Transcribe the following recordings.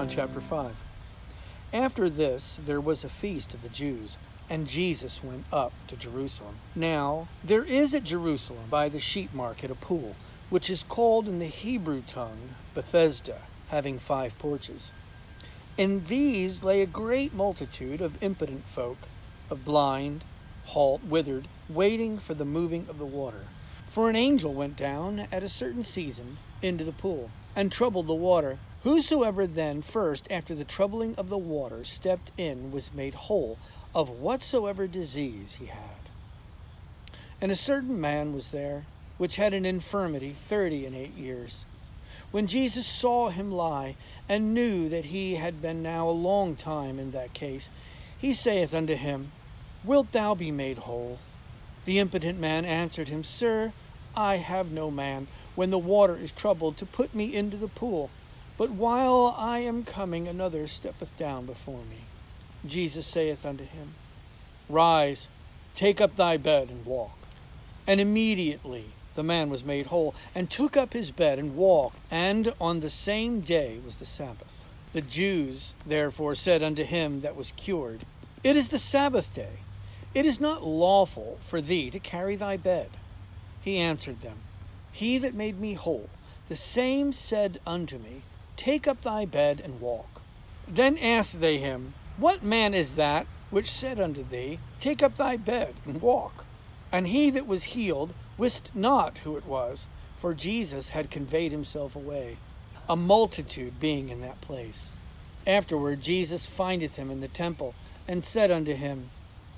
John chapter 5. After this, there was a feast of the Jews, and Jesus went up to Jerusalem. Now, there is at Jerusalem by the sheep market a pool, which is called in the Hebrew tongue Bethesda, having five porches. In these lay a great multitude of impotent folk, of blind, halt, withered, waiting for the moving of the water. For an angel went down at a certain season into the pool, and troubled the water. Whosoever then first, after the troubling of the water, stepped in was made whole of whatsoever disease he had. And a certain man was there, which had an infirmity thirty and eight years. When Jesus saw him lie, and knew that he had been now a long time in that case, he saith unto him, Wilt thou be made whole? The impotent man answered him, Sir, I have no man, when the water is troubled, to put me into the pool. But while I am coming, another steppeth down before me. Jesus saith unto him, Rise, take up thy bed, and walk. And immediately the man was made whole, and took up his bed, and walked. And on the same day was the Sabbath. The Jews therefore said unto him that was cured, It is the Sabbath day. It is not lawful for thee to carry thy bed. He answered them, He that made me whole, the same said unto me, Take up thy bed and walk. Then asked they him, What man is that which said unto thee, Take up thy bed and walk? And he that was healed wist not who it was, for Jesus had conveyed himself away, a multitude being in that place. Afterward Jesus findeth him in the temple, and said unto him,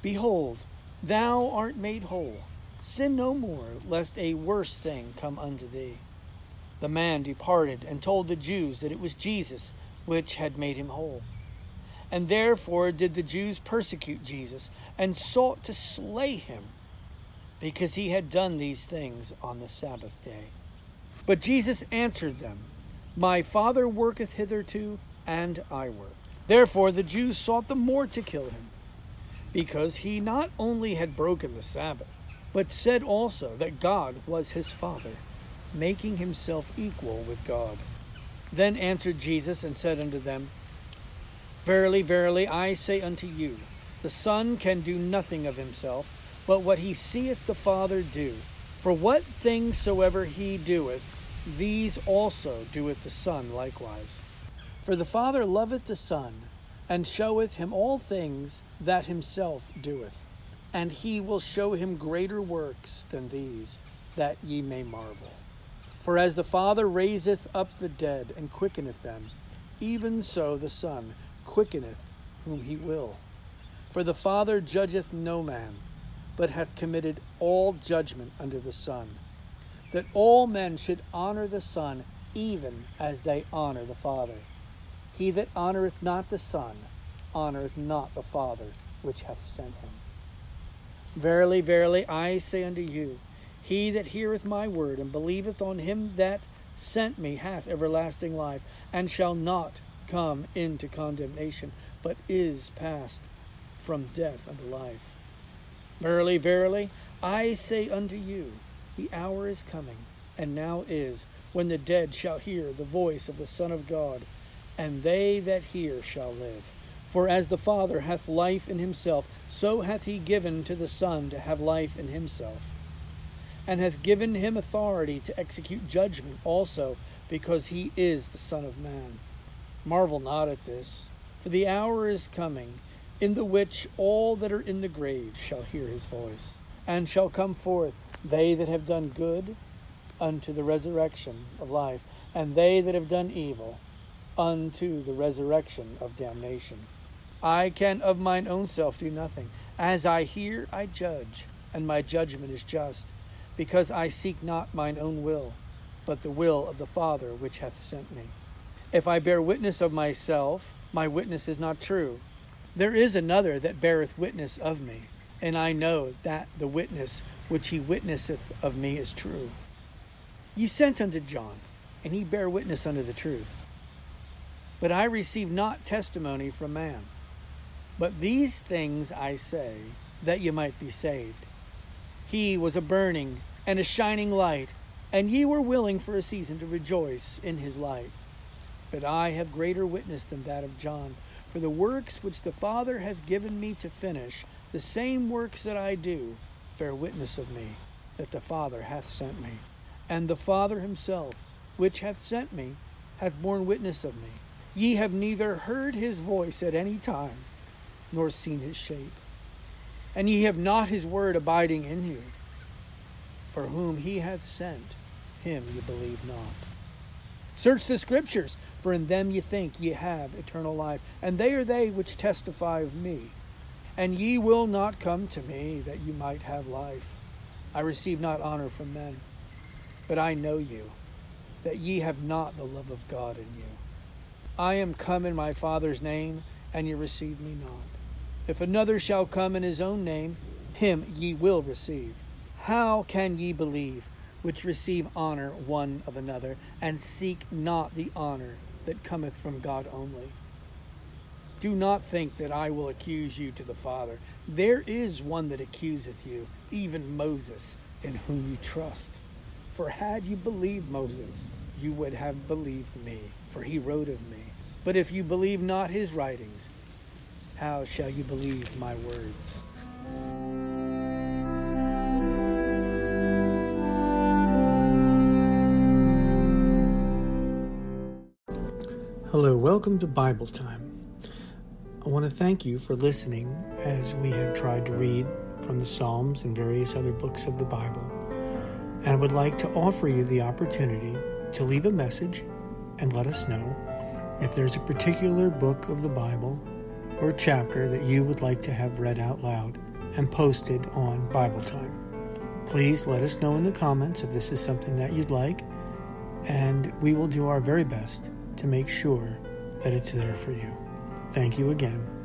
Behold, thou art made whole. Sin no more, lest a worse thing come unto thee. The man departed and told the Jews that it was Jesus which had made him whole. And therefore did the Jews persecute Jesus, and sought to slay him, because he had done these things on the Sabbath day. But Jesus answered them, My Father worketh hitherto, and I work. Therefore the Jews sought the more to kill him because he not only had broken the Sabbath, but said also that God was his Father, making himself equal with God. Then answered Jesus and said unto them, Verily, verily, I say unto you, the Son can do nothing of himself, but what he seeth the Father do. For what things soever he doeth, these also doeth the Son likewise. For the Father loveth the Son, and showeth him all things that himself doeth. And he will show him greater works than these, that ye may marvel. For as the Father raiseth up the dead and quickeneth them, even so the Son quickeneth whom he will. For the Father judgeth no man, but hath committed all judgment unto the Son, that all men should honor the Son even as they honor the Father. He that honoreth not the Son honoreth not the Father which hath sent him. Verily, verily, I say unto you, he that heareth my word and believeth on him that sent me hath everlasting life, and shall not come into condemnation, but is passed from death unto life. Verily, verily, I say unto you, the hour is coming, and now is, when the dead shall hear the voice of the Son of God, and they that hear shall live. For as the Father hath life in himself, so hath he given to the Son to have life in himself, and hath given him authority to execute judgment also, because he is the Son of Man. Marvel not at this, for the hour is coming, in the which all that are in the grave shall hear his voice, and shall come forth, they that have done good unto the resurrection of life, and they that have done evil unto the resurrection of damnation. I can of mine own self do nothing. As I hear, I judge, and my judgment is just, because I seek not mine own will, but the will of the Father which hath sent me. If I bear witness of myself, my witness is not true. There is another that beareth witness of me, and I know that the witness which he witnesseth of me is true. Ye sent unto John, and he bare witness unto the truth. But I receive not testimony from man. But these things I say, that ye might be saved. He was a burning and a shining light, and ye were willing for a season to rejoice in his light. But I have greater witness than that of John. For the works which the Father hath given me to finish, the same works that I do, bear witness of me, that the Father hath sent me. And the Father himself, which hath sent me, hath borne witness of me. Ye have neither heard his voice at any time, nor seen his shape. And ye have not his word abiding in you. For whom he hath sent, him ye believe not. Search the scriptures, for in them ye think ye have eternal life, and they are they which testify of me. And ye will not come to me that you might have life. I receive not honor from men, but I know you, that ye have not the love of God in you. I am come in my Father's name, and ye receive me not. If another shall come in his own name, him ye will receive. How can ye believe, which receive honor one of another, and seek not the honor that cometh from God only? Do not think that I will accuse you to the Father. There is one that accuseth you, even Moses, in whom you trust. For had you believed Moses, you would have believed me, for he wrote of me. But if you believe not his writings, how shall you believe my words? Hello, welcome to Bible Time. I want to thank you for listening as we have tried to read from the Psalms and various other books of the Bible. And I would like to offer you the opportunity to leave a message and let us know if there's a particular book of the Bible or chapter that you would like to have read out loud and posted on Bible Time. Please let us know in the comments if this is something that you'd like, and we will do our very best to make sure that it's there for you. Thank you again